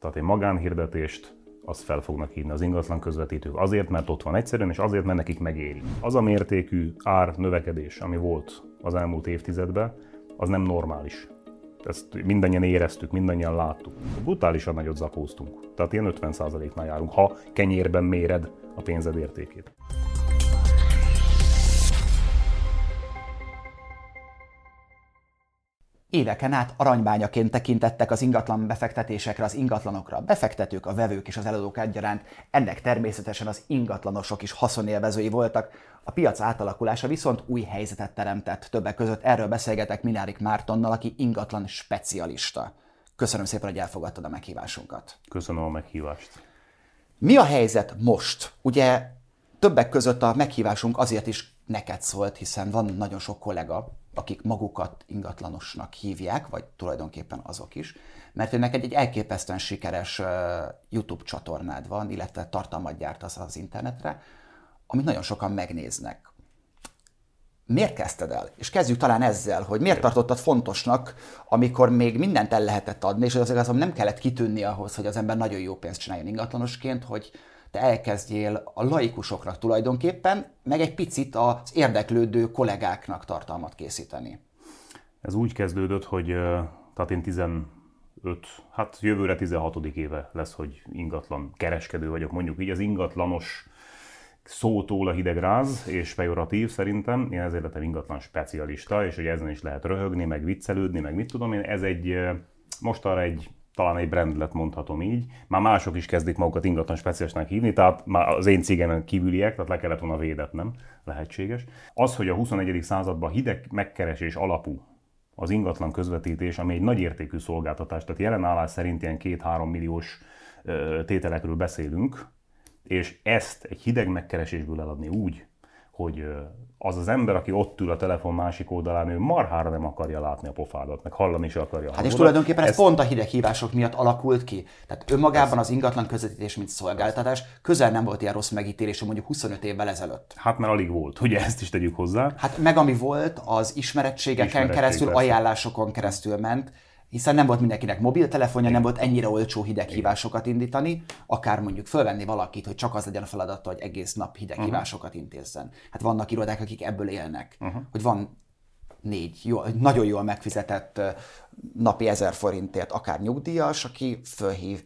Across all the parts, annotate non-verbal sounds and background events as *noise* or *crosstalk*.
Tehát egy magánhirdetést azt fel fognak hívni az ingatlan közvetítők azért, mert ott van egyszerűen, és azért, mert nekik megéri. Az a mértékű ár növekedés, ami volt az elmúlt évtizedben, az nem normális. Ezt mindannyian éreztük, mindannyian láttuk. Brutálisan nagyot zapóztunk. Tehát ilyen 50%-nál járunk, ha kenyérben méred a pénzed értékét. Éveken át aranybányaként tekintettek az ingatlan befektetésekre, az ingatlanokra. A befektetők, a vevők és az eladók egyaránt, ennek természetesen az ingatlanosok is haszonélvezői voltak. A piac átalakulása viszont új helyzetet teremtett. Többek között erről beszélgetek Minárik Mártonnal, aki ingatlan specialista. Köszönöm szépen, hogy elfogadtad a meghívásunkat. Köszönöm a meghívást. Mi a helyzet most? Ugye többek között a meghívásunk azért is neked szólt, hiszen van nagyon sok kollega, akik magukat ingatlanosnak hívják, vagy tulajdonképpen azok is, mert neked egy elképesztően sikeres YouTube csatornád van, illetve tartalmat gyártasz az internetre, amit nagyon sokan megnéznek. Miért kezdted el? És kezdjük talán ezzel, hogy miért tartottad fontosnak, amikor még mindent el lehetett adni, és az igazán nem kellett kitűnni ahhoz, hogy az ember nagyon jó pénzt csináljon ingatlanosként, hogy te elkezdjél a laikusoknak tulajdonképpen, meg egy picit az érdeklődő kollégáknak tartalmat készíteni. Ez úgy kezdődött, hogy tehát én 15, hát jövőre 16. éve lesz, hogy ingatlan kereskedő vagyok, mondjuk így az ingatlanos szótól a hidegráz és pejoratív szerintem. Én ezért lettem ingatlan specialista, és hogy ezen is lehet röhögni, meg viccelődni, meg mit tudom én. Ez egy, most egy talán egy brandlet mondhatom így. Már mások is kezdik magukat ingatlan speciálisnak hívni, tehát már az én cégemen kívüliek, tehát le kellett volna védet, nem lehetséges. Az, hogy a 21. században hideg megkeresés alapú az ingatlan közvetítés, ami egy nagy értékű szolgáltatás, tehát jelen állás szerint ilyen 2-3 milliós tételekről beszélünk, és ezt egy hideg megkeresésből eladni úgy, hogy az az ember, aki ott ül a telefon másik oldalán, ő marhára nem akarja látni a pofádat, meg hallani is akarja. Hát és tulajdonképpen ez, ez pont a hideghívások miatt alakult ki. Tehát önmagában ez... az ingatlan közvetítés, mint szolgáltatás, közel nem volt ilyen rossz megítélésű mondjuk 25 évvel ezelőtt. Hát mert alig volt, ugye ezt is tegyük hozzá. Hát meg ami volt, az ismerettségeken Ismerettség keresztül, persze. ajánlásokon keresztül ment, hiszen nem volt mindenkinek mobiltelefonja, nem volt ennyire olcsó hideghívásokat indítani, akár mondjuk fölvenni valakit, hogy csak az legyen a feladata, hogy egész nap hideghívásokat uh-huh. intézzen. Hát vannak irodák, akik ebből élnek, uh-huh. hogy van négy jó, nagyon jól megfizetett napi ezer forintért akár nyugdíjas, aki fölhív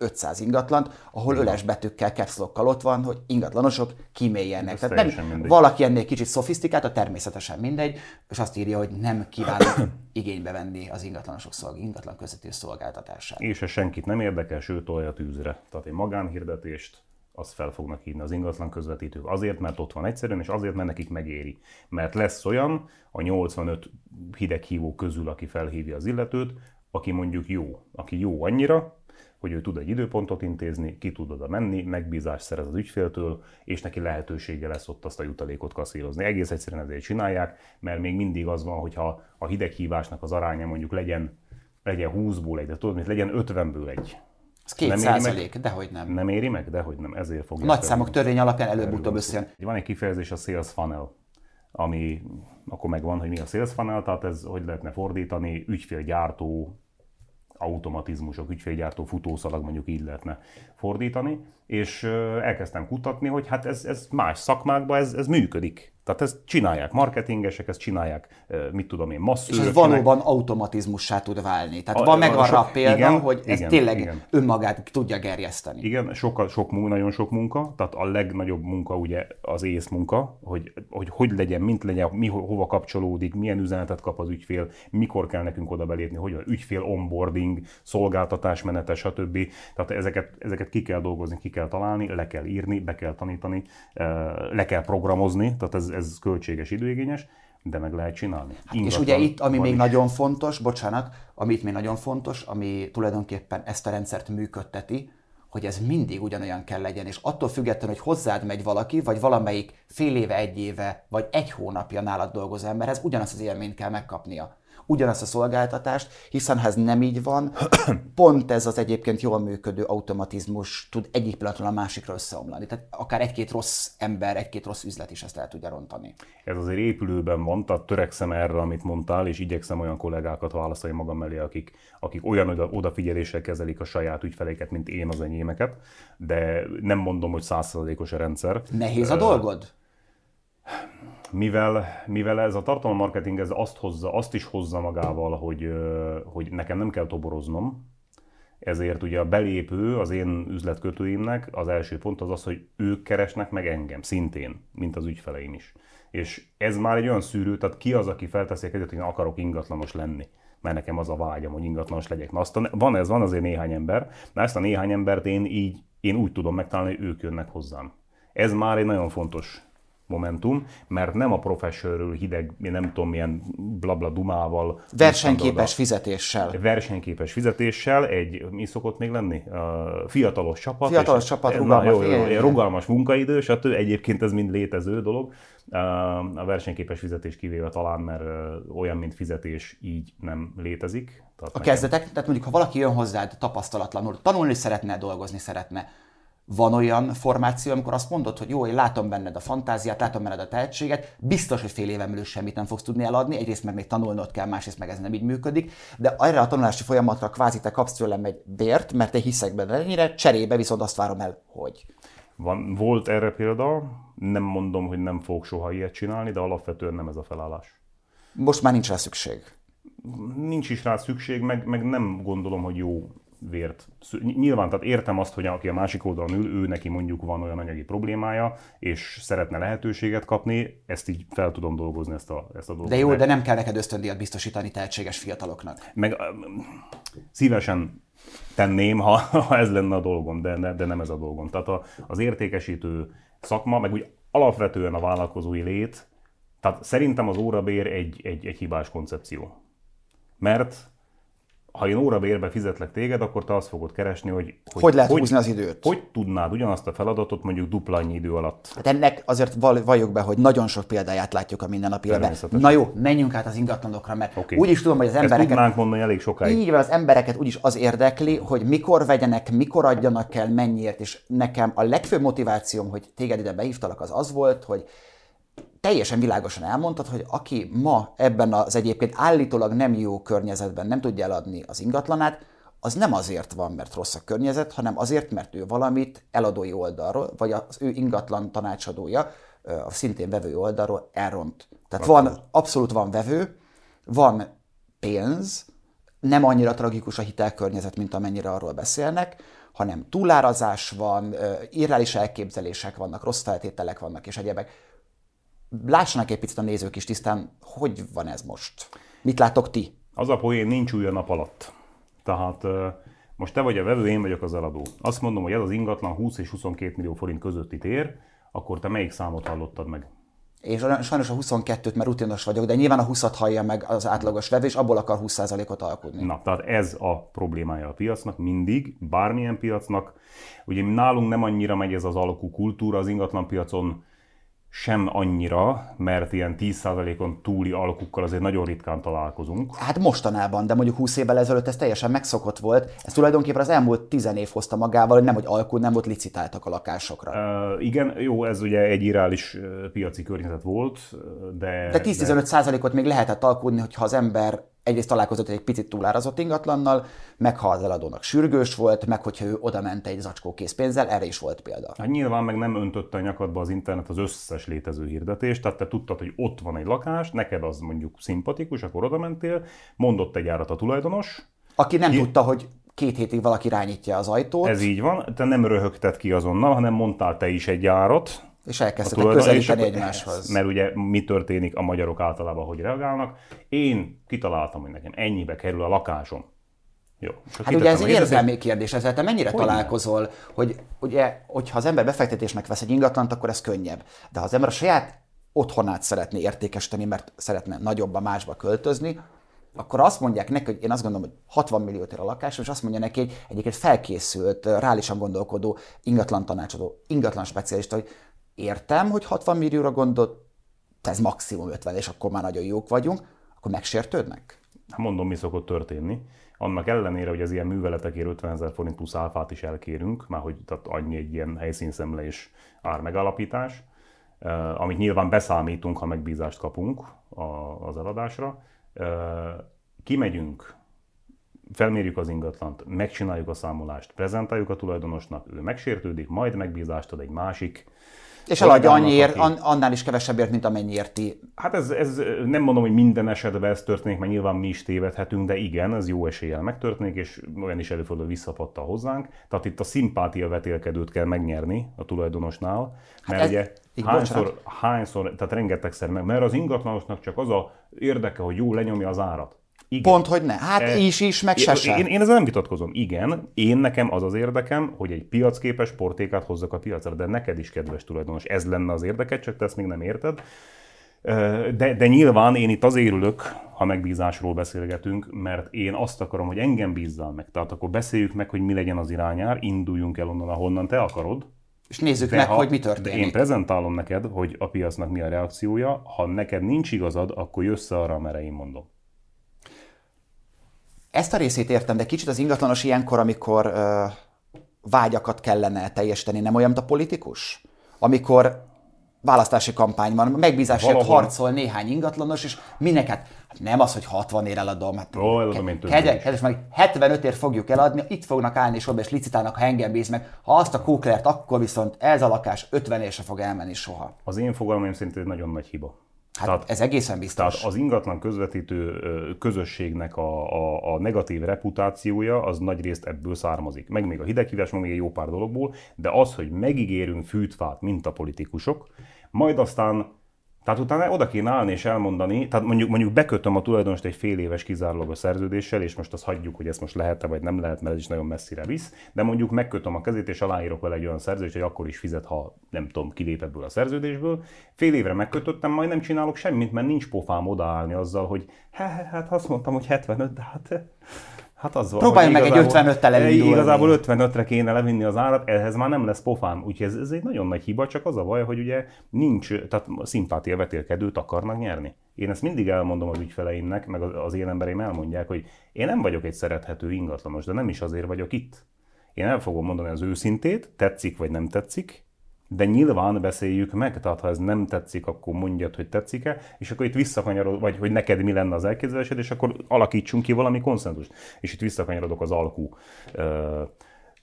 500 ingatlant, ahol Igen. öles betűkkel, capslokkal ott van, hogy ingatlanosok kiméljenek. Tehát nem, mindegy. valaki ennél kicsit szofisztikált, a természetesen mindegy, és azt írja, hogy nem kívánok *coughs* igénybe venni az ingatlanosok szolg, ingatlan közvető szolgáltatását. És ez senkit nem érdekel, sőt tolja tűzre. Tehát egy magánhirdetést azt fel fognak hívni az ingatlan közvetítők. Azért, mert ott van egyszerűen, és azért, mert nekik megéri. Mert lesz olyan a 85 hideghívó közül, aki felhívja az illetőt, aki mondjuk jó, aki jó annyira, hogy ő tud egy időpontot intézni, ki tud oda menni, megbízást szerez az ügyféltől, és neki lehetősége lesz ott azt a jutalékot kaszírozni. Egész egyszerűen ezért csinálják, mert még mindig az van, hogyha a hideghívásnak az aránya mondjuk legyen, legyen 20-ból egy, de tudod, mint legyen 50-ből egy. Ez két nem százalék, meg, dehogy nem. Nem éri meg, dehogy nem, ezért fogja. Nagy számok törvény alapján előbb-utóbb összejön. Van egy kifejezés a sales funnel, ami akkor megvan, hogy mi a sales funnel, tehát ez hogy lehetne fordítani, ügyfélgyártó, automatizmusok, ügyfélgyártó futószalag mondjuk így lehetne fordítani, és elkezdtem kutatni, hogy hát ez, ez más szakmákban ez, ez működik. Tehát ezt csinálják marketingesek, ezt csinálják, mit tudom én, masszőrök. És ez valóban automatizmussá tud válni. Tehát a, van meg arra a példa, igen, hogy ez igen, tényleg igen. önmagát tudja gerjeszteni. Igen, sok, sok, nagyon sok munka, tehát a legnagyobb munka ugye az ész munka, hogy, hogy hogy legyen, mint legyen, mi, hova kapcsolódik, milyen üzenetet kap az ügyfél, mikor kell nekünk oda belépni, hogy az ügyfél onboarding, szolgáltatásmenete, stb. Tehát ezeket, ezeket ki kell dolgozni, ki kell találni, le kell írni, be kell tanítani, le kell programozni, tehát ez, ez költséges, időigényes, de meg lehet csinálni. Hát és ugye itt, ami még is. nagyon fontos, bocsánat, ami itt még nagyon fontos, ami tulajdonképpen ezt a rendszert működteti, hogy ez mindig ugyanolyan kell legyen, és attól függetlenül, hogy hozzád megy valaki, vagy valamelyik fél éve, egy éve, vagy egy hónapja nálad dolgozó emberhez, ugyanazt az élményt kell megkapnia. Ugyanazt a szolgáltatást, hiszen ha ez nem így van, *coughs* pont ez az egyébként jól működő automatizmus tud egyik pillanatról a másikra összeomlani. Tehát akár egy-két rossz ember, egy-két rossz üzlet is ezt el tudja rontani. Ez azért épülőben van, tehát törekszem erre, amit mondtál, és igyekszem olyan kollégákat választani magam mellé, akik, akik olyan oda, odafigyeléssel kezelik a saját ügyfeleiket, mint én az enyémeket, de nem mondom, hogy százszerzalékos a rendszer. Nehéz a dolgod? Mivel, mivel ez a tartalommarketing ez azt, hozza, azt is hozza magával, hogy, hogy nekem nem kell toboroznom, ezért ugye a belépő az én üzletkötőimnek az első pont az az, hogy ők keresnek meg engem szintén, mint az ügyfeleim is. És ez már egy olyan szűrő, tehát ki az, aki felteszi a kezét, hogy akarok ingatlanos lenni mert nekem az a vágyam, hogy ingatlanos legyek. Na, azt a, van ez, van azért néhány ember, de ezt a néhány embert én így, én úgy tudom megtalálni, hogy ők jönnek hozzám. Ez már egy nagyon fontos Momentum, mert nem a professionről hideg, nem tudom milyen blabla dumával. Versenyképes fizetéssel. Versenyképes fizetéssel, egy, mi szokott még lenni? Fiatalos csapat. Fiatalos csapat, rugalmas, na, jó, jó, rugalmas munkaidő, stb. Egyébként ez mind létező dolog. A versenyképes fizetés kivéve talán, mert olyan, mint fizetés így nem létezik. Tehát a nekem... kezdetek, tehát mondjuk ha valaki jön hozzád tapasztalatlanul, tanulni szeretne, dolgozni szeretne, van olyan formáció, amikor azt mondod, hogy jó, én látom benned a fantáziát, látom benned a tehetséget, biztos, hogy fél éven belül semmit nem fogsz tudni eladni, egyrészt meg még tanulnod kell, másrészt meg ez nem így működik, de erre a tanulási folyamatra kvázi te kapsz tőlem egy bért, mert te hiszek benne ennyire, cserébe viszont azt várom el, hogy. Van, volt erre példa, nem mondom, hogy nem fogok soha ilyet csinálni, de alapvetően nem ez a felállás. Most már nincs rá szükség. Nincs is rá szükség, meg, meg nem gondolom, hogy jó vért. Nyilván, tehát értem azt, hogy aki a másik oldalon ül, ő neki mondjuk van olyan anyagi problémája, és szeretne lehetőséget kapni, ezt így fel tudom dolgozni, ezt a, ezt a dolgot. De jó, de nem kell neked ösztöndíjat biztosítani tehetséges fiataloknak. Meg szívesen tenném, ha, *laughs* ha ez lenne a dolgom, de, de nem ez a dolgom. Tehát a, az értékesítő szakma, meg úgy alapvetően a vállalkozói lét, tehát szerintem az órabér egy, egy, egy hibás koncepció. Mert ha én órabérbe fizetlek téged, akkor te azt fogod keresni, hogy hogy, hogy lehet hogy, húzni az időt. Hogy tudnád ugyanazt a feladatot mondjuk dupla annyi idő alatt? Hát ennek azért valljuk be, hogy nagyon sok példáját látjuk a mindennapi életben. Na jó, menjünk át az ingatlanokra, mert okay. úgy is tudom, hogy az embereket... Ezt tudnánk mondani elég sokáig. Így van, az embereket úgyis az érdekli, hogy mikor vegyenek, mikor adjanak el, mennyiért, és nekem a legfőbb motivációm, hogy téged ide behívtalak, az az volt, hogy teljesen világosan elmondtad, hogy aki ma ebben az egyébként állítólag nem jó környezetben nem tudja eladni az ingatlanát, az nem azért van, mert rossz a környezet, hanem azért, mert ő valamit eladói oldalról, vagy az ő ingatlan tanácsadója, a szintén vevő oldalról elront. Tehát van, abszolút van vevő, van pénz, nem annyira tragikus a hitelkörnyezet, mint amennyire arról beszélnek, hanem túlárazás van, irreális elképzelések vannak, rossz feltételek vannak és egyebek lássanak egy picit a nézők is tisztán, hogy van ez most? Mit látok ti? Az a poén nincs új a nap alatt. Tehát most te vagy a vevő, én vagyok az eladó. Azt mondom, hogy ez az ingatlan 20 és 22 millió forint közötti tér, akkor te melyik számot hallottad meg? És sajnos a 22-t, mert rutinos vagyok, de nyilván a 20-at hallja meg az átlagos vevő, és abból akar 20%-ot alkudni. Na, tehát ez a problémája a piacnak, mindig, bármilyen piacnak. Ugye nálunk nem annyira megy ez az alkú kultúra az ingatlan piacon, sem annyira, mert ilyen 10%-on túli alkukkal azért nagyon ritkán találkozunk. Hát mostanában, de mondjuk 20 évvel ezelőtt ez teljesen megszokott volt. Ez tulajdonképpen az elmúlt 10 év hozta magával, hogy nem, hogy alkul, nem volt licitáltak a lakásokra. Uh, igen, jó, ez ugye egy irreális piaci környezet volt, de... De 10-15%-ot még lehetett alkudni, hogyha az ember egyrészt találkozott egy picit túlárazott ingatlannal, meg ha az eladónak sürgős volt, meg hogyha ő oda ment egy zacskó készpénzzel, erre is volt példa. Hát nyilván meg nem öntötte a nyakadba az internet az összes létező hirdetést, tehát te tudtad, hogy ott van egy lakás, neked az mondjuk szimpatikus, akkor oda mentél, mondott egy árat a tulajdonos. Aki nem ki... tudta, hogy két hétig valaki rányítja az ajtót. Ez így van, te nem röhögted ki azonnal, hanem mondtál te is egy árat, és elkezdtek közelíteni egymáshoz. Mert ugye mi történik a magyarok általában, hogy reagálnak. Én kitaláltam, hogy nekem ennyibe kerül a lakásom. Jó. Hát ugye ez egy érzelmi kérdés, ezzel te mennyire hogy találkozol, nem? hogy ugye, hogyha az ember befektetésnek vesz egy ingatlant, akkor ez könnyebb. De ha az ember a saját otthonát szeretné értékesíteni, mert szeretne nagyobb a másba költözni, akkor azt mondják neki, hogy én azt gondolom, hogy 60 milliót ér a lakás, és azt mondja neki egy egyébként felkészült, reálisan gondolkodó ingatlan tanácsadó, ingatlan specialista, hogy értem, hogy 60 millióra gondolt, ez maximum 50, és akkor már nagyon jók vagyunk, akkor megsértődnek? Hát mondom, mi szokott történni. Annak ellenére, hogy az ilyen műveletekért 50 ezer forint plusz áfát is elkérünk, már hogy tehát annyi egy ilyen helyszínszemle és ármegalapítás, uh, amit nyilván beszámítunk, ha megbízást kapunk az eladásra. Uh, kimegyünk, felmérjük az ingatlant, megcsináljuk a számolást, prezentáljuk a tulajdonosnak, ő megsértődik, majd megbízást ad egy másik és eladja annyiért, annál is kevesebbért, mint amennyiért ti. Hát ez, ez, nem mondom, hogy minden esetben ez történik, mert nyilván mi is tévedhetünk, de igen, ez jó eséllyel megtörténik, és olyan is előfordul, visszapadta hozzánk. Tehát itt a szimpátia vetélkedőt kell megnyerni a tulajdonosnál, mert hát ez... ugye hányszor, hányszor, tehát rengetegszer meg, mert az ingatlanosnak csak az a érdeke, hogy jó lenyomja az árat. Igen. Pont, hogy ne. Hát e, is is, meg se én, én, én ezzel nem vitatkozom. Igen, én nekem az az érdekem, hogy egy piacképes portékát hozzak a piacra, de neked is, kedves tulajdonos, ez lenne az érdeked, csak te ezt még nem érted. De, de nyilván én itt azért ülök, ha megbízásról beszélgetünk, mert én azt akarom, hogy engem bízzál meg. Tehát akkor beszéljük meg, hogy mi legyen az irányár, induljunk el onnan, ahonnan te akarod. És nézzük de meg, ha, hogy mi történik. De én prezentálom neked, hogy a piacnak mi a reakciója. Ha neked nincs igazad, akkor jössz arra, amire én mondom. Ezt a részét értem, de kicsit az ingatlanos ilyenkor, amikor ö, vágyakat kellene teljesíteni, nem olyan, mint a politikus? Amikor választási kampány van, megbízásért Valahol. harcol néhány ingatlanos, és mineket, hát nem az, hogy 60 ér eladom, hát Ó, eladom kedves, kedves, meg 75 ér fogjuk eladni, itt fognak állni és és licitálnak, ha engem bíz meg. Ha azt a kóklert, akkor viszont ez a lakás 50 ér se fog elmenni soha. Az én fogalmaim szerint ez nagyon nagy hiba. Hát tehát, ez egészen biztos. Tehát az ingatlan közvetítő közösségnek a, a, a negatív reputációja az nagy részt ebből származik. Meg még a hideghívás, meg még egy jó pár dologból, de az, hogy megígérünk fűtfát, mint a politikusok, majd aztán tehát utána oda kéne állni és elmondani, tehát mondjuk, mondjuk bekötöm a tulajdonost egy fél éves kizárólagos szerződéssel, és most azt hagyjuk, hogy ezt most lehet-e vagy nem lehet, mert ez is nagyon messzire visz, de mondjuk megkötöm a kezét, és aláírok vele egy olyan szerződést, hogy akkor is fizet, ha nem tudom, kilép ebből a szerződésből. Fél évre megkötöttem, majd nem csinálok semmit, mert nincs pofám odaállni azzal, hogy hát azt mondtam, hogy 75, de hát Hát az van. Próbálj meg egy 55-tel elindulni. Igazából 55-re kéne levinni az árat, ehhez már nem lesz pofám. Úgyhogy ez, ez egy nagyon nagy hiba, csak az a baj, hogy ugye nincs, tehát szimpátia vetélkedőt akarnak nyerni. Én ezt mindig elmondom az ügyfeleimnek, meg az én embereim elmondják, hogy én nem vagyok egy szerethető ingatlanos, de nem is azért vagyok itt. Én el fogom mondani az őszintét, tetszik vagy nem tetszik, de nyilván beszéljük meg, tehát ha ez nem tetszik, akkor mondjad, hogy tetszik-e, és akkor itt visszakanyarod, vagy hogy neked mi lenne az elképzelésed, és akkor alakítsunk ki valami konszenzust. És itt visszakanyarodok az alkú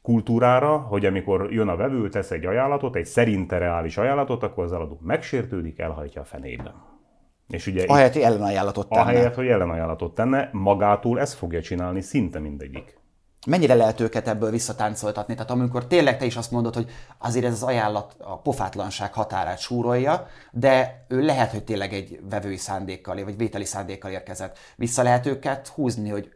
kultúrára, hogy amikor jön a vevő, tesz egy ajánlatot, egy szerinte reális ajánlatot, akkor az eladó megsértődik, elhajtja a fenében. És ugye ahelyett, hogy ellenajánlatot tenne. Ahelyett, hogy ellenajánlatot tenne, magától ezt fogja csinálni szinte mindegyik mennyire lehet őket ebből visszatáncoltatni? Tehát amikor tényleg te is azt mondod, hogy azért ez az ajánlat a pofátlanság határát súrolja, de ő lehet, hogy tényleg egy vevői szándékkal, vagy vételi szándékkal érkezett. Vissza lehet őket húzni, hogy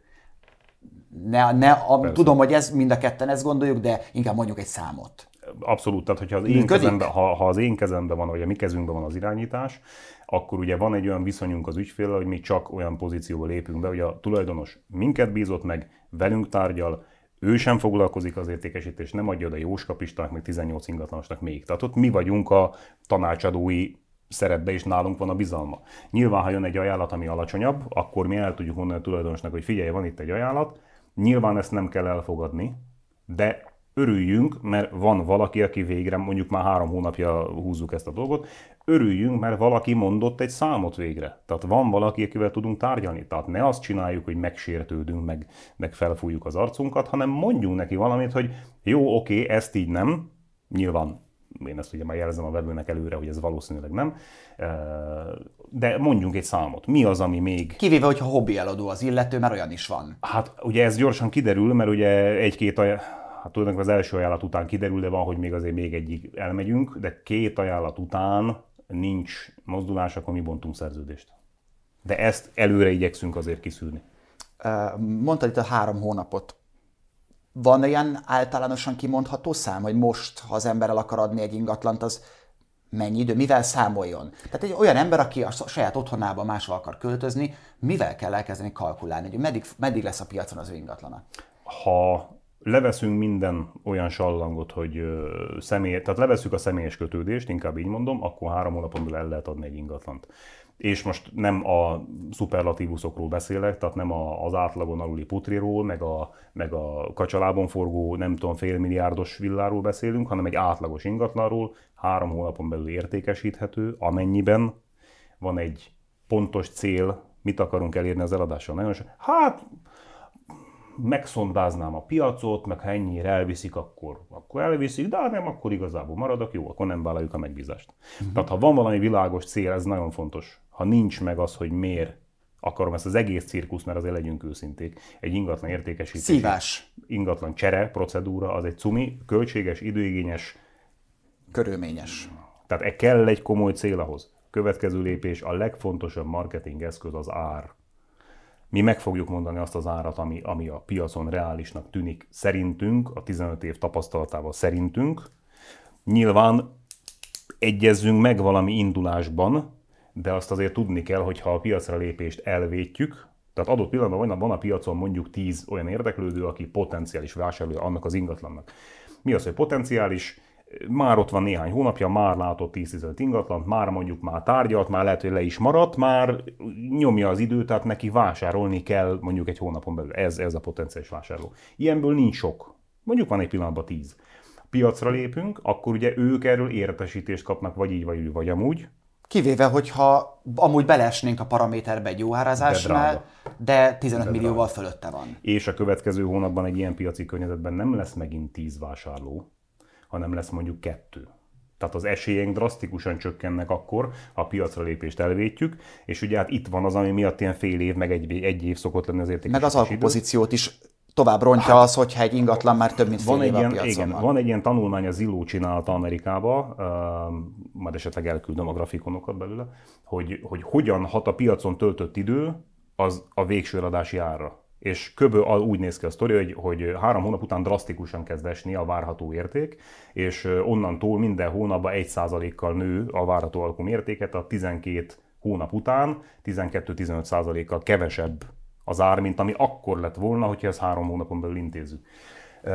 ne, ne a, tudom, hogy ez mind a ketten ezt gondoljuk, de inkább mondjuk egy számot. Abszolút, tehát hogyha az én kezemben, ha, ha az én kezemben van, vagy a mi kezünkben van az irányítás, akkor ugye van egy olyan viszonyunk az ügyféllel, hogy mi csak olyan pozícióba lépünk be, hogy a tulajdonos minket bízott meg, velünk tárgyal, ő sem foglalkozik az értékesítés, nem adja oda Jóskapistának, meg 18 ingatlanosnak még. Tehát ott mi vagyunk a tanácsadói szerepbe, és nálunk van a bizalma. Nyilván, ha jön egy ajánlat, ami alacsonyabb, akkor mi el tudjuk mondani a tulajdonosnak, hogy figyelj, van itt egy ajánlat, nyilván ezt nem kell elfogadni, de örüljünk, mert van valaki, aki végre, mondjuk már három hónapja húzzuk ezt a dolgot, örüljünk, mert valaki mondott egy számot végre. Tehát van valaki, akivel tudunk tárgyalni. Tehát ne azt csináljuk, hogy megsértődünk, meg, meg felfújjuk az arcunkat, hanem mondjunk neki valamit, hogy jó, oké, ezt így nem, nyilván én ezt ugye már jelzem a vevőnek előre, hogy ez valószínűleg nem, de mondjunk egy számot. Mi az, ami még... Kivéve, hogyha hobbi eladó az illető, mert olyan is van. Hát ugye ez gyorsan kiderül, mert ugye egy-két hát tulajdonképpen az első ajánlat után kiderül, de van, hogy még azért még egyik elmegyünk, de két ajánlat után nincs mozdulás, akkor mi bontunk szerződést. De ezt előre igyekszünk azért kiszűrni. Mondtad itt a három hónapot. Van olyan általánosan kimondható szám, hogy most, ha az ember el akar adni egy ingatlant, az mennyi idő, mivel számoljon? Tehát egy olyan ember, aki a saját otthonában máshol akar költözni, mivel kell elkezdeni kalkulálni, hogy meddig, meddig lesz a piacon az ő ingatlana? Ha leveszünk minden olyan sallangot, hogy személy, tehát leveszünk a személyes kötődést, inkább így mondom, akkor három hónapon belül el lehet adni egy ingatlant. És most nem a szuperlatívuszokról beszélek, tehát nem az átlagon aluli putriról, meg a, meg a kacsalában forgó, nem tudom, félmilliárdos villáról beszélünk, hanem egy átlagos ingatlanról, három hónapon belül értékesíthető, amennyiben van egy pontos cél, mit akarunk elérni az eladással. Nagyon sok, hát megszondáznám a piacot, meg ha ennyire elviszik, akkor, akkor elviszik, de ha nem, akkor igazából maradok, jó, akkor nem vállaljuk a megbízást. Uh-huh. Tehát ha van valami világos cél, ez nagyon fontos. Ha nincs meg az, hogy miért akarom ezt az egész cirkusz, mert azért legyünk őszinték, egy ingatlan értékesítés. Szívás. Ingatlan csere procedúra, az egy cumi, költséges, időigényes. Körülményes. Tehát e kell egy komoly cél ahhoz. Következő lépés, a legfontosabb marketing eszköz az ár mi meg fogjuk mondani azt az árat, ami, ami a piacon reálisnak tűnik szerintünk, a 15 év tapasztalatával szerintünk. Nyilván egyezzünk meg valami indulásban, de azt azért tudni kell, hogy ha a piacra lépést elvétjük, tehát adott pillanatban van, van a piacon mondjuk 10 olyan érdeklődő, aki potenciális vásárlója annak az ingatlannak. Mi az, hogy potenciális? Már ott van néhány hónapja, már látott 10-15 ingatlant, már mondjuk már tárgyalt, már lehet, hogy le is maradt, már nyomja az időt, tehát neki vásárolni kell mondjuk egy hónapon belül. Ez, ez a potenciális vásárló. Ilyenből nincs sok. Mondjuk van egy pillanatban 10. Piacra lépünk, akkor ugye ők erről értesítést kapnak, vagy így, vagy úgy, vagy amúgy. Kivéve, hogyha amúgy beleesnénk a paraméterbe egy jó árazásnál, de, de 15 de millióval drága. fölötte van. És a következő hónapban egy ilyen piaci környezetben nem lesz megint 10 vásárló, hanem lesz mondjuk kettő. Tehát az esélyünk drasztikusan csökkennek akkor, ha a piacra lépést elvétjük, és ugye hát itt van az, ami miatt ilyen fél év, meg egy, egy év szokott lenni az értékes. Meg az alkupozíciót is tovább rontja hát, az, hogyha egy ingatlan már több mint fél van egy ilyen, a igen, van. van egy ilyen tanulmány, a Zillow csinálta Amerikába, uh, majd esetleg elküldöm a grafikonokat belőle, hogy, hogy hogyan hat a piacon töltött idő az a végső eladási árra és kb. úgy néz ki a sztori, hogy, hogy három hónap után drasztikusan kezd esni a várható érték, és onnantól minden hónapban 1%-kal nő a várható alkum értéke, a 12 hónap után 12-15%-kal kevesebb az ár, mint ami akkor lett volna, hogyha ezt három hónapon belül intézzük.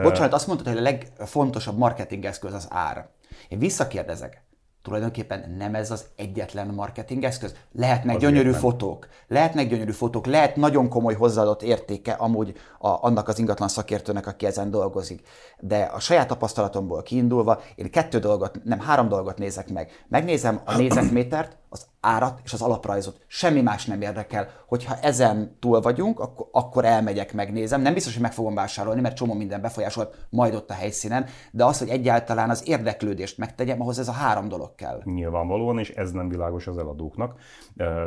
Bocsánat, azt mondtad, hogy a legfontosabb marketing eszköz az ár. Én visszakérdezek, tulajdonképpen nem ez az egyetlen marketing eszköz. Lehetnek Azért gyönyörű nem. fotók, lehetnek gyönyörű fotók, lehet nagyon komoly hozzáadott értéke amúgy a, annak az ingatlan szakértőnek, aki ezen dolgozik. De a saját tapasztalatomból kiindulva, én kettő dolgot, nem három dolgot nézek meg. Megnézem a négyzetmétert, az árat és az alaprajzot. Semmi más nem érdekel. Hogyha ezen túl vagyunk, akkor, akkor elmegyek, megnézem. Nem biztos, hogy meg fogom vásárolni, mert csomó minden befolyásolt majd ott a helyszínen, de az, hogy egyáltalán az érdeklődést megtegyem, ahhoz ez a három dolog kell. Nyilvánvalóan, és ez nem világos az eladóknak.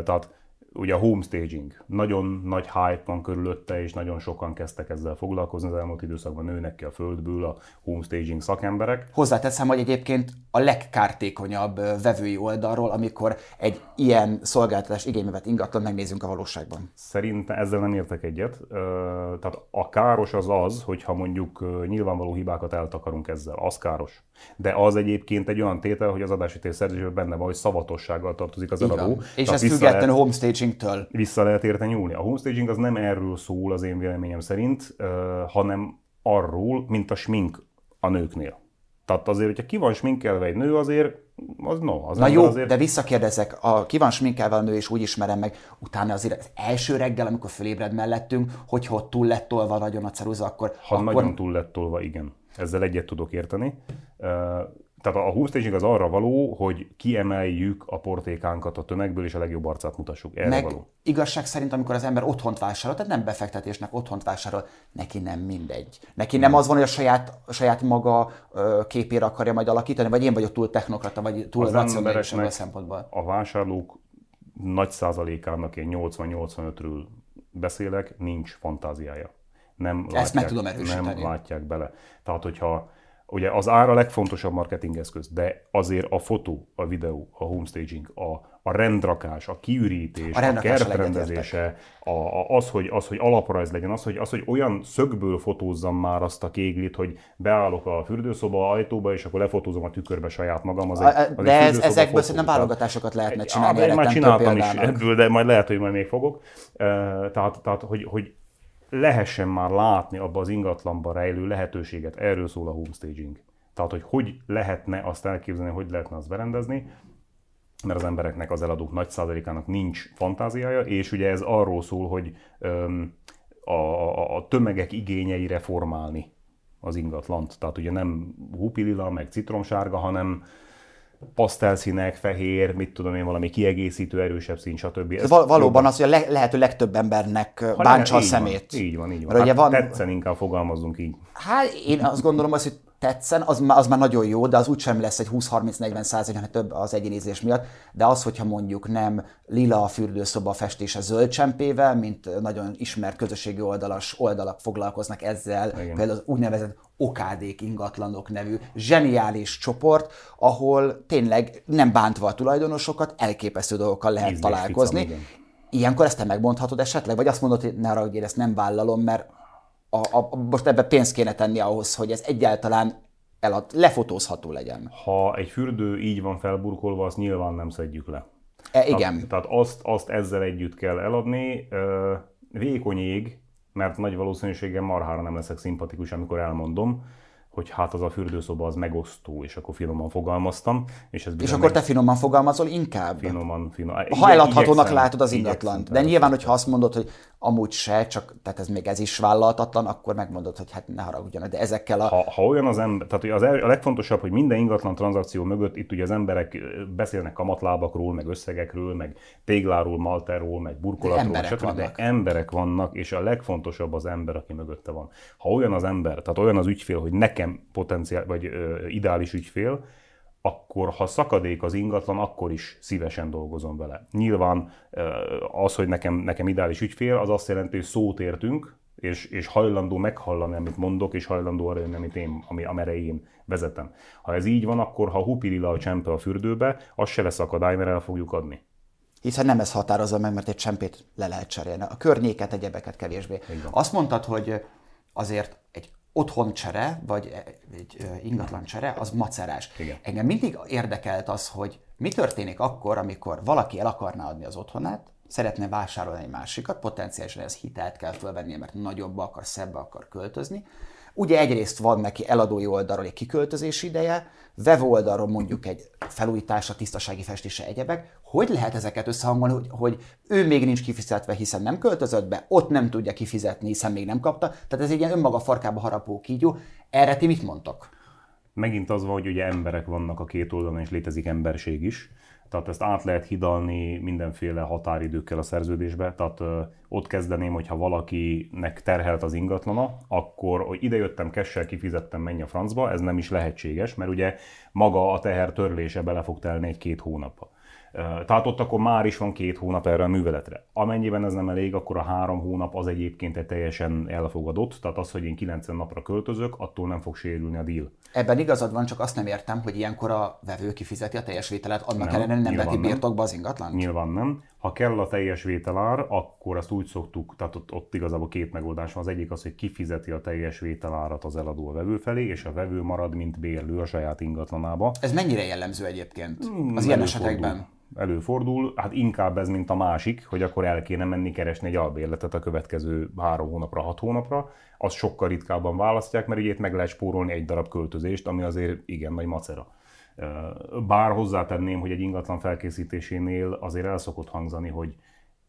Tehát ugye a homestaging, nagyon nagy hype van körülötte, és nagyon sokan kezdtek ezzel foglalkozni az elmúlt időszakban, nőnek ki a földből a homestaging szakemberek. Hozzáteszem, hogy egyébként a legkártékonyabb vevői oldalról, amikor egy ilyen szolgáltatás igénybe ingatlan megnézünk a valóságban. Szerintem ezzel nem értek egyet. Tehát a káros az az, hogyha mondjuk nyilvánvaló hibákat eltakarunk ezzel. Az káros. De az egyébként egy olyan tétel, hogy az adásítés szerződésben benne van, hogy szavatossággal tartozik az eladó. És ez függetlenül homestaging-től. Vissza lehet érte nyúlni. A homestaging az nem erről szól az én véleményem szerint, hanem arról, mint a smink a nőknél. Tehát azért, hogyha ki van sminkelve egy nő, azért az no. Az Na jó, azért... de visszakérdezek, a ki van sminkelve a nő, és úgy ismerem meg, utána azért az első reggel, amikor fölébred mellettünk, hogyha ott túl lett tolva nagyon a ceruza, akkor... Ha akkor... nagyon túl lett tolva, igen. Ezzel egyet tudok érteni. Tehát a homestaging az arra való, hogy kiemeljük a portékánkat a tömegből, és a legjobb arcát mutassuk. Erre Meg való. igazság szerint, amikor az ember otthont vásárol, tehát nem befektetésnek otthont vásárol, neki nem mindegy. Neki nem az van, hogy a saját, a saját maga képére akarja majd alakítani, vagy én vagyok túl technokrata, vagy túl racionális a szempontból. A vásárlók nagy százalékának, én 80-85-ről beszélek, nincs fantáziája nem Ezt látják, meg tudom erősíteni. Nem látják bele. Tehát, hogyha ugye az ár a legfontosabb marketingeszköz, de azért a fotó, a videó, a homestaging, a, a rendrakás, a kiürítés, a, a kertrendezése, a, a, az, hogy, az, hogy alaprajz legyen, az hogy, az, hogy olyan szögből fotózzam már azt a kéglit, hogy beállok a fürdőszoba ajtóba, és akkor lefotózom a tükörbe saját magam. Az egy, az de ez, ezekből szerintem válogatásokat lehetne csinálni. Én már csináltam is ebből, de majd lehet, hogy majd még fogok. Tehát, tehát hogy, hogy lehessen már látni abba az ingatlanban rejlő lehetőséget. Erről szól a homestaging. Tehát, hogy hogy lehetne azt elképzelni, hogy lehetne azt berendezni, mert az embereknek, az eladók nagy százalékának nincs fantáziája, és ugye ez arról szól, hogy öm, a, a, a tömegek igényeire formálni az ingatlant. Tehát ugye nem hupilila, meg citromsárga, hanem pasztelszínek, fehér, mit tudom én, valami kiegészítő, erősebb szín, stb. Ez val- valóban az, hogy a le- lehető legtöbb embernek ha bántsa a szemét. Van, így van, így van. Mert hát van... Tetszen inkább fogalmazunk így. Hát én azt gondolom, hogy tetszen, az, az már nagyon jó, de az úgysem lesz egy 20-30-40 százalék, hanem több az egyénézés miatt. De az, hogyha mondjuk nem lila a fürdőszoba festése zöld csempével, mint nagyon ismert közösségi oldalas oldalak foglalkoznak ezzel, Igen. például az úgynevezett okádék ingatlanok nevű zseniális csoport, ahol tényleg nem bántva a tulajdonosokat, elképesztő dolgokkal lehet Ízlés találkozni. Fica, Ilyenkor ezt te megmondhatod esetleg, vagy azt mondod, hogy ne arra, hogy én ezt nem vállalom, mert a, a, most ebbe pénzt kéne tenni ahhoz, hogy ez egyáltalán elad, lefotózható legyen. Ha egy fürdő így van felburkolva, azt nyilván nem szedjük le. E, igen. Tehát, tehát azt, azt ezzel együtt kell eladni. Vékony ég, mert nagy valószínűséggel marhára nem leszek szimpatikus, amikor elmondom, hogy hát az a fürdőszoba az megosztó, és akkor finoman fogalmaztam. És, ez és akkor meg... te finoman fogalmazol inkább? Finoman, finoman. Ha eladhatónak látod az ingatlant. De nyilván, hogyha azt mondod, hogy amúgy se, csak tehát ez még ez is vállalhatatlan, akkor megmondod, hogy hát ne haragudjanak, de ezekkel a... Ha, ha olyan az ember, tehát az a legfontosabb, hogy minden ingatlan tranzakció mögött itt ugye az emberek beszélnek kamatlábakról, meg összegekről, meg tégláról, malterról, meg burkolatról, emberek stb. Vannak. De emberek vannak, és a legfontosabb az ember, aki mögötte van. Ha olyan az ember, tehát olyan az ügyfél, hogy nekem potenciál, vagy ö, ideális ügyfél, akkor ha szakadék az ingatlan, akkor is szívesen dolgozom vele. Nyilván az, hogy nekem, nekem ideális ügyfél, az azt jelenti, hogy szót értünk, és, és hajlandó meghallani, amit mondok, és hajlandó arra jönni, amit én, ami, amire én vezetem. Ha ez így van, akkor ha hupilila a csempe a fürdőbe, az se lesz akadály, mert el fogjuk adni. Hiszen nem ez határozza meg, mert egy csempét le lehet cserélni. A környéket, egyebeket kevésbé. Azt mondtad, hogy azért egy otthoncsere, vagy egy ingatlan csere, az macerás. Igen. Engem mindig érdekelt az, hogy mi történik akkor, amikor valaki el akarná adni az otthonát, szeretne vásárolni egy másikat, potenciálisan ez hitelt kell fölvennie, mert nagyobbba akar, szebbe akar költözni, Ugye egyrészt van neki eladói oldalról egy kiköltözési ideje, vevő oldalról mondjuk egy felújítása, tisztasági festése, egyebek. Hogy lehet ezeket összehangolni, hogy, hogy ő még nincs kifizetve, hiszen nem költözött be, ott nem tudja kifizetni, hiszen még nem kapta. Tehát ez egy ilyen önmaga farkába harapó kígyó. Erre ti mit mondtok? Megint az van, hogy ugye emberek vannak a két oldalon, és létezik emberség is. Tehát ezt át lehet hidalni mindenféle határidőkkel a szerződésbe. Tehát ö, ott kezdeném, hogyha valakinek terhelt az ingatlana, akkor, hogy idejöttem, kessel kifizettem, menj a francba, ez nem is lehetséges, mert ugye maga a teher törlése bele fog telni egy-két hónapba. Tehát ott akkor már is van két hónap erre a műveletre. Amennyiben ez nem elég, akkor a három hónap az egyébként egy teljesen elfogadott, tehát az, hogy én 90 napra költözök, attól nem fog sérülni a deal. Ebben igazad van, csak azt nem értem, hogy ilyenkor a vevő kifizeti a teljes vételet, annak nem, ellenére nem veti birtokba az ingatlan. Nyilván nem. Ha kell a teljes vételár, akkor azt úgy szoktuk, tehát ott, ott igazából két megoldás van. Az egyik az, hogy kifizeti a teljes vételárat az eladó a vevő felé, és a vevő marad, mint bérlő a saját ingatlanába. Ez mennyire jellemző egyébként hmm, az ilyen esetekben? előfordul, hát inkább ez, mint a másik, hogy akkor el kéne menni keresni egy albérletet a következő három hónapra, hat hónapra, azt sokkal ritkábban választják, mert ugye itt meg lehet spórolni egy darab költözést, ami azért igen nagy macera. Bár hozzátenném, hogy egy ingatlan felkészítésénél azért el szokott hangzani, hogy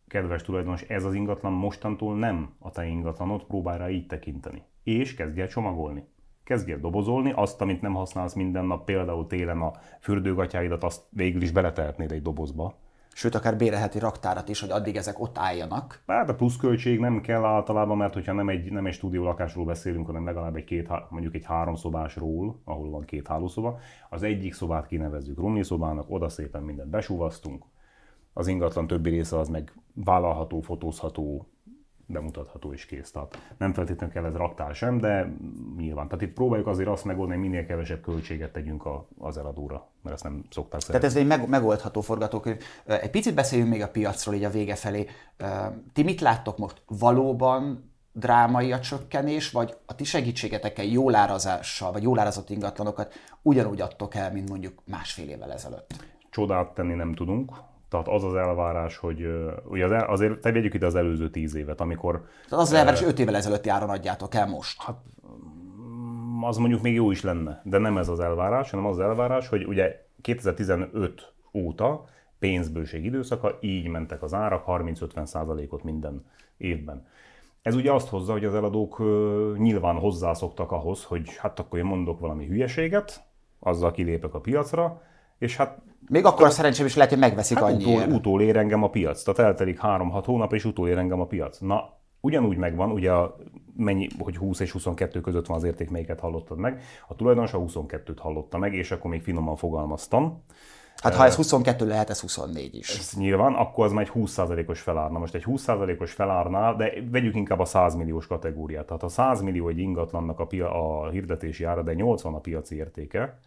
kedves tulajdonos, ez az ingatlan mostantól nem a te ingatlanod, próbálj rá így tekinteni. És kezdj el csomagolni kezdjél dobozolni, azt, amit nem használsz minden nap, például télen a fürdőgatyáidat, azt végül is beletehetnéd egy dobozba. Sőt, akár bérelheti raktárat is, hogy addig ezek ott álljanak. Hát a pluszköltség nem kell általában, mert hogyha nem egy, nem egy stúdió lakásról beszélünk, hanem legalább egy két, mondjuk egy háromszobásról, ahol van két hálószoba, az egyik szobát kinevezzük rumli szobának, oda szépen mindent besúvasztunk, az ingatlan többi része az meg vállalható, fotózható, bemutatható és kész. Tehát nem feltétlenül kell ez raktár sem, de nyilván. Tehát itt próbáljuk azért azt megoldani, hogy minél kevesebb költséget tegyünk a, az eladóra, mert ezt nem szokták szeretni. Tehát ez egy megoldható forgatókönyv. Egy picit beszéljünk még a piacról így a vége felé. Ti mit láttok most? Valóban drámai a csökkenés, vagy a ti segítségetekkel jól árazással, vagy jól árazott ingatlanokat ugyanúgy adtok el, mint mondjuk másfél évvel ezelőtt? Csodát tenni nem tudunk, Tehát az az elvárás, hogy ugye az, azért tegyük ide az előző tíz évet, amikor... Tehát az az elvárás, hogy öt évvel ezelőtti áron adjátok el most. Hát mm, az mondjuk még jó is lenne, de nem ez az elvárás, hanem az, az elvárás, hogy ugye 2015 óta pénzbőség időszaka, így mentek az árak 30-50 százalékot minden évben. Ez ugye azt hozza, hogy az eladók nyilván hozzászoktak ahhoz, hogy hát akkor én mondok valami hülyeséget, azzal kilépek a piacra, és hát... Még akkor a szerencsém is lehet, hogy megveszik hát annyi utól, utól ér engem a piac. Tehát eltelik 3-6 hónap, és utól ér engem a piac. Na, ugyanúgy megvan, ugye a, mennyi, hogy 20 és 22 között van az érték, melyiket hallottad meg. A tulajdonos a 22-t hallotta meg, és akkor még finoman fogalmaztam. Hát ha ez 22 lehet, ez 24 is. Ez nyilván, akkor az már egy 20%-os felár. Na most egy 20%-os felárnál, de vegyük inkább a 100 milliós kategóriát. Tehát a 100 millió egy ingatlannak a, pia, a hirdetési ára, de 80 a piaci értéke,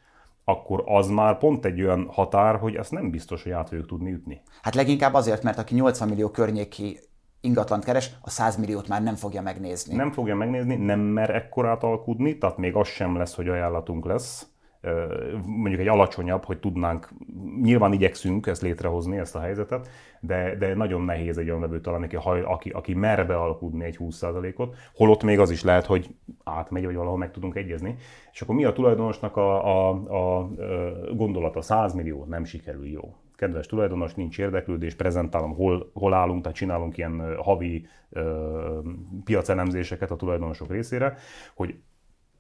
akkor az már pont egy olyan határ, hogy ezt nem biztos, hogy át fogjuk tudni ütni. Hát leginkább azért, mert aki 80 millió környéki ingatlant keres, a 100 milliót már nem fogja megnézni. Nem fogja megnézni, nem mer ekkorát alkudni, tehát még az sem lesz, hogy ajánlatunk lesz mondjuk egy alacsonyabb, hogy tudnánk, nyilván igyekszünk ezt létrehozni, ezt a helyzetet, de, de nagyon nehéz egy olyan vevőt találni, aki, aki, aki mer bealkudni egy 20%-ot, holott még az is lehet, hogy átmegy, vagy valahol meg tudunk egyezni. És akkor mi a tulajdonosnak a, a, a, a gondolata? 100 millió nem sikerül jó kedves tulajdonos, nincs érdeklődés, prezentálom, hol, hol állunk, tehát csinálunk ilyen havi ö, piacelemzéseket a tulajdonosok részére, hogy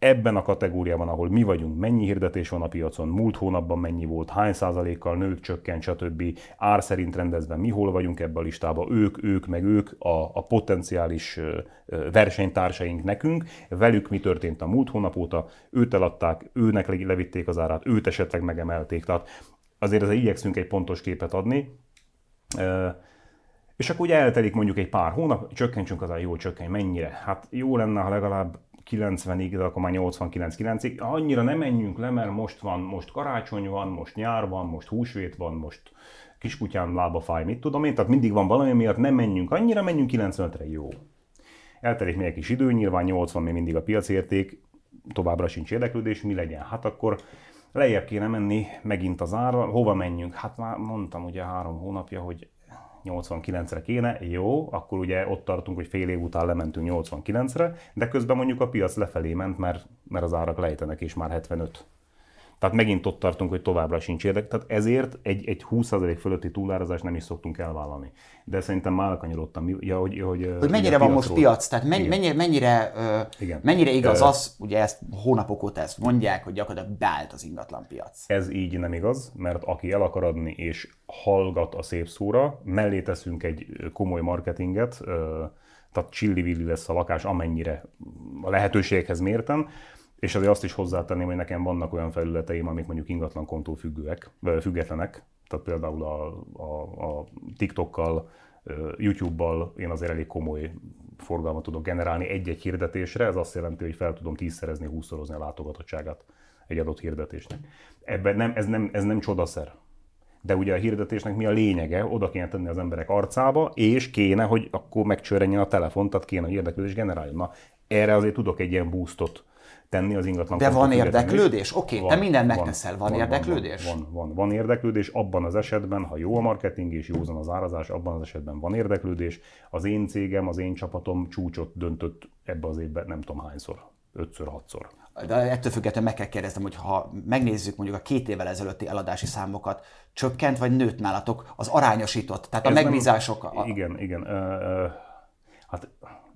ebben a kategóriában, ahol mi vagyunk, mennyi hirdetés van a piacon, múlt hónapban mennyi volt, hány százalékkal nőtt, csökkent, stb. ár szerint rendezve, mi hol vagyunk ebben a listában, ők, ők, meg ők, a, a potenciális versenytársaink nekünk, velük mi történt a múlt hónap óta, őt eladták, őnek levitték az árát, őt esetleg megemelték, tehát azért ezzel igyekszünk egy pontos képet adni. És akkor ugye eltelik mondjuk egy pár hónap, csökkentsünk az jó csökkenj, mennyire? Hát jó lenne, ha legalább 90-ig, de akkor már 89-9-ig. Annyira nem menjünk le, mert most van, most karácsony van, most nyár van, most húsvét van, most kiskutyám lába fáj, mit tudom én, tehát mindig van valami miatt, nem menjünk annyira, menjünk 95-re, jó. Eltelik még egy kis idő, nyilván 80 még mindig a piacérték, továbbra sincs érdeklődés, mi legyen? Hát akkor lejjebb kéne menni megint az ára, hova menjünk? Hát már mondtam ugye három hónapja, hogy 89-re kéne, jó, akkor ugye ott tartunk, hogy fél év után lementünk 89-re, de közben mondjuk a piac lefelé ment, mert, mert az árak lejtenek, és már 75. Tehát megint ott tartunk, hogy továbbra sincs érdek. Tehát ezért egy, egy 20% fölötti túlárazást nem is szoktunk elvállalni. De szerintem már elkanyarodtam. Ja, hogy, hogy, hogy mennyire van most piac? Tehát mennyire, mennyire, mennyire, Igen. mennyire igaz az, ugye ezt hónapok óta ezt mondják, hogy gyakorlatilag beállt az ingatlan piac. Ez így nem igaz, mert aki el akar adni és hallgat a szép szóra, mellé teszünk egy komoly marketinget, tehát csillivilli lesz a lakás, amennyire a lehetőséghez mértem, és azért azt is hozzátenném, hogy nekem vannak olyan felületeim, amik mondjuk ingatlan kontó függőek, függetlenek, tehát például a, a, a TikTokkal, YouTube-bal én azért elég komoly forgalmat tudok generálni egy-egy hirdetésre, ez azt jelenti, hogy fel tudom tízszerezni, húszszorozni a látogatottságát egy adott hirdetésnek. Ebben nem, ez, nem, ez nem csodaszer. De ugye a hirdetésnek mi a lényege? Oda kéne tenni az emberek arcába, és kéne, hogy akkor megcsörrenjen a telefon, tehát kéne, hogy érdeklődés generáljon. Na, erre azért tudok egy ilyen boostot tenni az ingatlan. De van érdeklődés? Oké, okay, te mindent megteszel, van, van érdeklődés? Van, van, van, van érdeklődés. Abban az esetben, ha jó a marketing és józan az árazás, abban az esetben van érdeklődés. Az én cégem, az én csapatom csúcsot döntött ebbe az évben nem tudom hányszor, ötször, hatszor. De ettől függetlenül meg kell kérdeznem, hogy ha megnézzük mondjuk a két évvel ezelőtti eladási számokat, csökkent vagy nőtt nálatok az arányosított, tehát Ez a megbízások? Nem, a... Igen, igen. Uh, uh, hát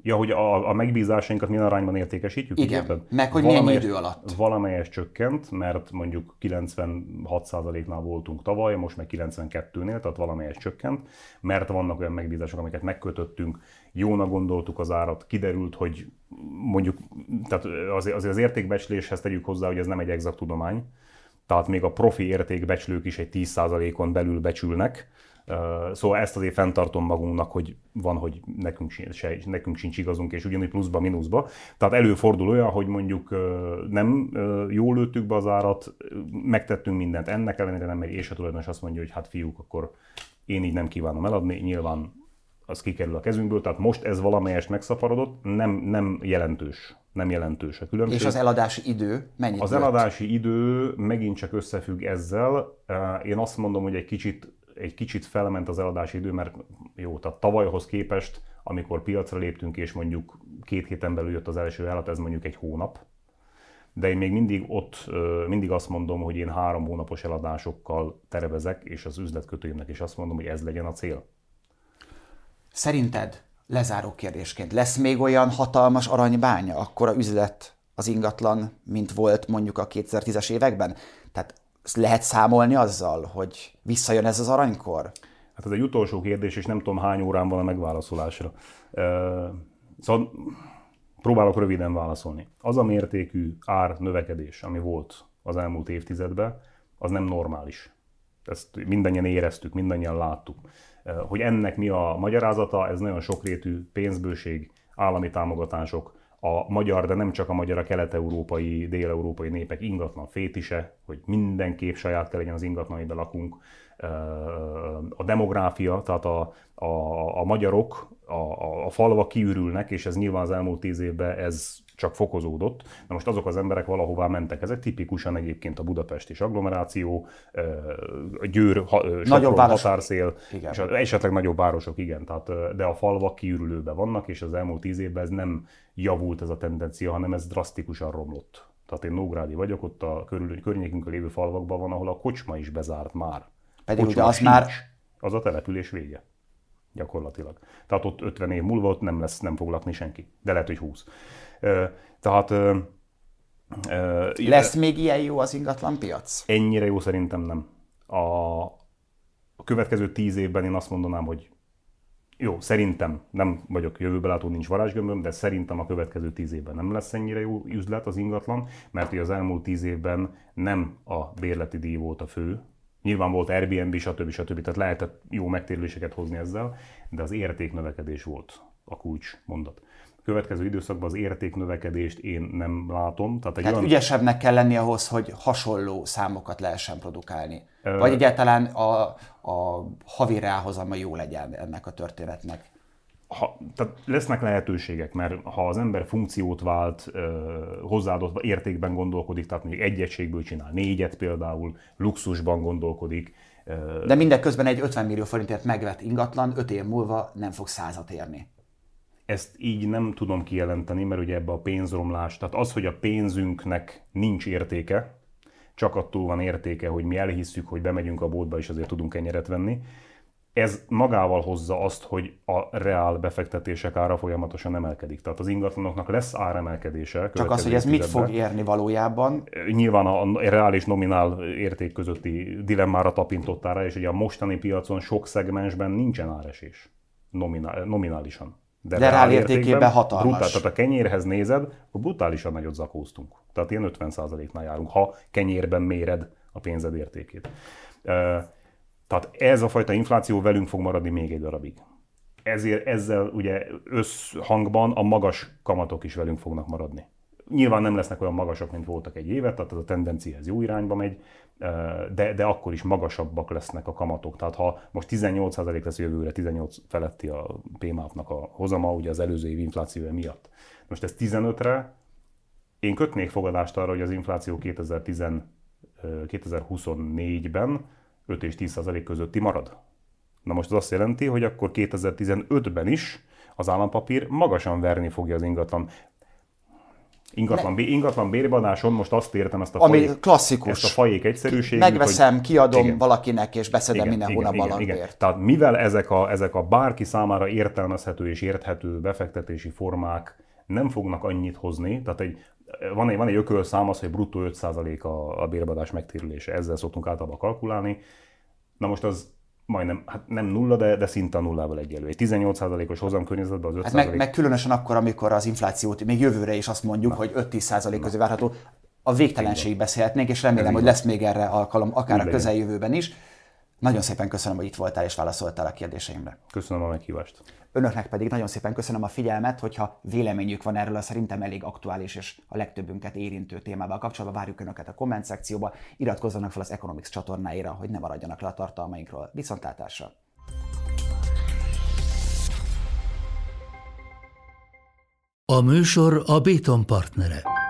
Ja, hogy a, a megbízásainkat milyen arányban értékesítjük? Igen, érted? meg hogy milyen idő alatt. Valamelyes csökkent, mert mondjuk 96%-nál voltunk tavaly, most meg 92-nél, tehát valamelyes csökkent, mert vannak olyan megbízások, amiket megkötöttünk, jónak gondoltuk az árat, kiderült, hogy mondjuk, tehát azért, azért az értékbecsléshez tegyük hozzá, hogy ez nem egy exakt tudomány, tehát még a profi értékbecslők is egy 10%-on belül becsülnek, Szóval ezt azért fenntartom magunknak, hogy van, hogy nekünk, se, nekünk sincs igazunk, és ugyanúgy pluszba, mínuszba. Tehát előfordul olyan, hogy mondjuk nem jól lőttük be az árat, megtettünk mindent, ennek ellenére nem megy, és a tulajdonos azt mondja, hogy hát fiúk, akkor én így nem kívánom eladni, nyilván az kikerül a kezünkből, tehát most ez valamelyest megszaporodott, nem, nem jelentős nem jelentős a különbség. És az eladási idő mennyit Az volt? eladási idő megint csak összefügg ezzel. Én azt mondom, hogy egy kicsit egy kicsit felment az eladási idő, mert jó, tehát tavalyhoz képest, amikor piacra léptünk, és mondjuk két héten belül jött az első állat, ez mondjuk egy hónap, de én még mindig ott, mindig azt mondom, hogy én három hónapos eladásokkal tervezek, és az üzletkötőimnek is azt mondom, hogy ez legyen a cél. Szerinted, lezáró kérdésként, lesz még olyan hatalmas aranybánya, akkor a üzlet az ingatlan, mint volt mondjuk a 2010-es években? Tehát lehet számolni azzal, hogy visszajön ez az aranykor? Hát ez egy utolsó kérdés, és nem tudom hány órán van a megválaszolásra. Szóval próbálok röviden válaszolni. Az a mértékű ár növekedés, ami volt az elmúlt évtizedben, az nem normális. Ezt mindannyian éreztük, mindannyian láttuk. Hogy ennek mi a magyarázata, ez nagyon sokrétű pénzbőség, állami támogatások, a magyar, de nem csak a magyar, a kelet-európai, dél-európai népek ingatlan fétise, hogy mindenképp saját kell legyen az ingatlan, amiben lakunk. A demográfia, tehát a, a, a magyarok, a, a, a falvak kiürülnek, és ez nyilván az elmúlt tíz évben ez csak fokozódott. Na most azok az emberek valahová mentek. Ezek tipikusan egyébként a budapesti agglomeráció, Győr, nagyobb város. határszél, igen. és esetleg nagyobb városok, igen. Tehát, de a falvak kiürülőben vannak, és az elmúlt tíz évben ez nem javult ez a tendencia, hanem ez drasztikusan romlott. Tehát én Nógrádi vagyok, ott a körül, környékünkön lévő falvakban van, ahol a kocsma is bezárt már. Pedig kocsma ugye az sincs, már... Az a település vége. Gyakorlatilag. Tehát ott 50 év múlva ott nem lesz, nem fog lakni senki. De lehet, hogy 20. Tehát lesz még ilyen jó az ingatlan piac? Ennyire jó szerintem nem. A, következő tíz évben én azt mondanám, hogy jó, szerintem, nem vagyok jövőbelátó, nincs varázsgömböm, de szerintem a következő tíz évben nem lesz ennyire jó üzlet az ingatlan, mert az elmúlt tíz évben nem a bérleti díj volt a fő, Nyilván volt Airbnb, stb. stb. Tehát lehetett jó megtérüléseket hozni ezzel, de az értéknövekedés volt a kulcs mondat következő időszakban az értéknövekedést én nem látom. Tehát, egy Tehát olyan... ügyesebbnek kell lenni ahhoz, hogy hasonló számokat lehessen produkálni. Ö... Vagy egyáltalán a, a havi ráhozama jó legyen ennek a történetnek. Ha, tehát lesznek lehetőségek, mert ha az ember funkciót vált, hozzáadott értékben gondolkodik, tehát mondjuk egy egységből csinál négyet például, luxusban gondolkodik. De mindeközben egy 50 millió forintért megvett ingatlan 5 év múlva nem fog százat érni. Ezt így nem tudom kijelenteni, mert ugye ebbe a pénzromlás, tehát az, hogy a pénzünknek nincs értéke, csak attól van értéke, hogy mi elhisszük, hogy bemegyünk a boltba és azért tudunk kenyeret venni. Ez magával hozza azt, hogy a reál befektetések ára folyamatosan emelkedik. Tehát az ingatlanoknak lesz áremelkedése. Csak az, hogy ez mit fog érni valójában? Nyilván a reál és nominál érték közötti dilemmára tapintottál rá, és ugye a mostani piacon sok szegmensben nincsen áresés nominál, nominálisan. De, de reál értékében hatalmas. Brutál, tehát a kenyérhez nézed, akkor brutálisan nagyot zakóztunk. Tehát ilyen 50%-nál járunk, ha kenyérben méred a pénzed értékét. Tehát ez a fajta infláció velünk fog maradni még egy darabig. Ezért ezzel ugye összhangban a magas kamatok is velünk fognak maradni. Nyilván nem lesznek olyan magasak, mint voltak egy évet, tehát ez a tendencia ez jó irányba megy, de, de akkor is magasabbak lesznek a kamatok. Tehát ha most 18% lesz jövőre, 18 feletti a PMAP-nak a hozama, ugye az előző év inflációja miatt. Most ez 15-re, én kötnék fogadást arra, hogy az infláció 2010, 2024-ben 5 és 10 közötti marad. Na most az azt jelenti, hogy akkor 2015-ben is az állampapír magasan verni fogja az ingatlan. Ingatlan, ne. ingatlan bérbadáson most azt értem, ezt a, Ami fajék, klasszikus. ezt a fajék egyszerűségét. Megveszem, hogy, kiadom igen, valakinek, és beszedem igen, minden hónapban igen, igen. Tehát mivel ezek a, ezek a bárki számára értelmezhető és érthető befektetési formák nem fognak annyit hozni, tehát egy, van egy, van egy ökölszám az, hogy bruttó 5% a, a bérbadás megtérülése, ezzel szoktunk általában kalkulálni. Na most az majdnem, hát nem nulla, de, de szinte a nullával egyelő. Egy 18%-os hozamkörnyezetben az 5%. Hát meg, meg, különösen akkor, amikor az inflációt még jövőre is azt mondjuk, Na. hogy 5-10% közé várható, a végtelenség beszélhetnénk, és remélem, hogy lesz még erre alkalom, akár a közeljövőben is. Nagyon szépen köszönöm, hogy itt voltál és válaszoltál a kérdéseimre. Köszönöm a meghívást. Önöknek pedig nagyon szépen köszönöm a figyelmet, hogyha véleményük van erről a szerintem elég aktuális és a legtöbbünket érintő témával kapcsolatban, várjuk Önöket a komment szekcióba, iratkozzanak fel az Economics csatornáira, hogy ne maradjanak le a tartalmainkról. Viszontlátásra! A műsor a Béton partnere.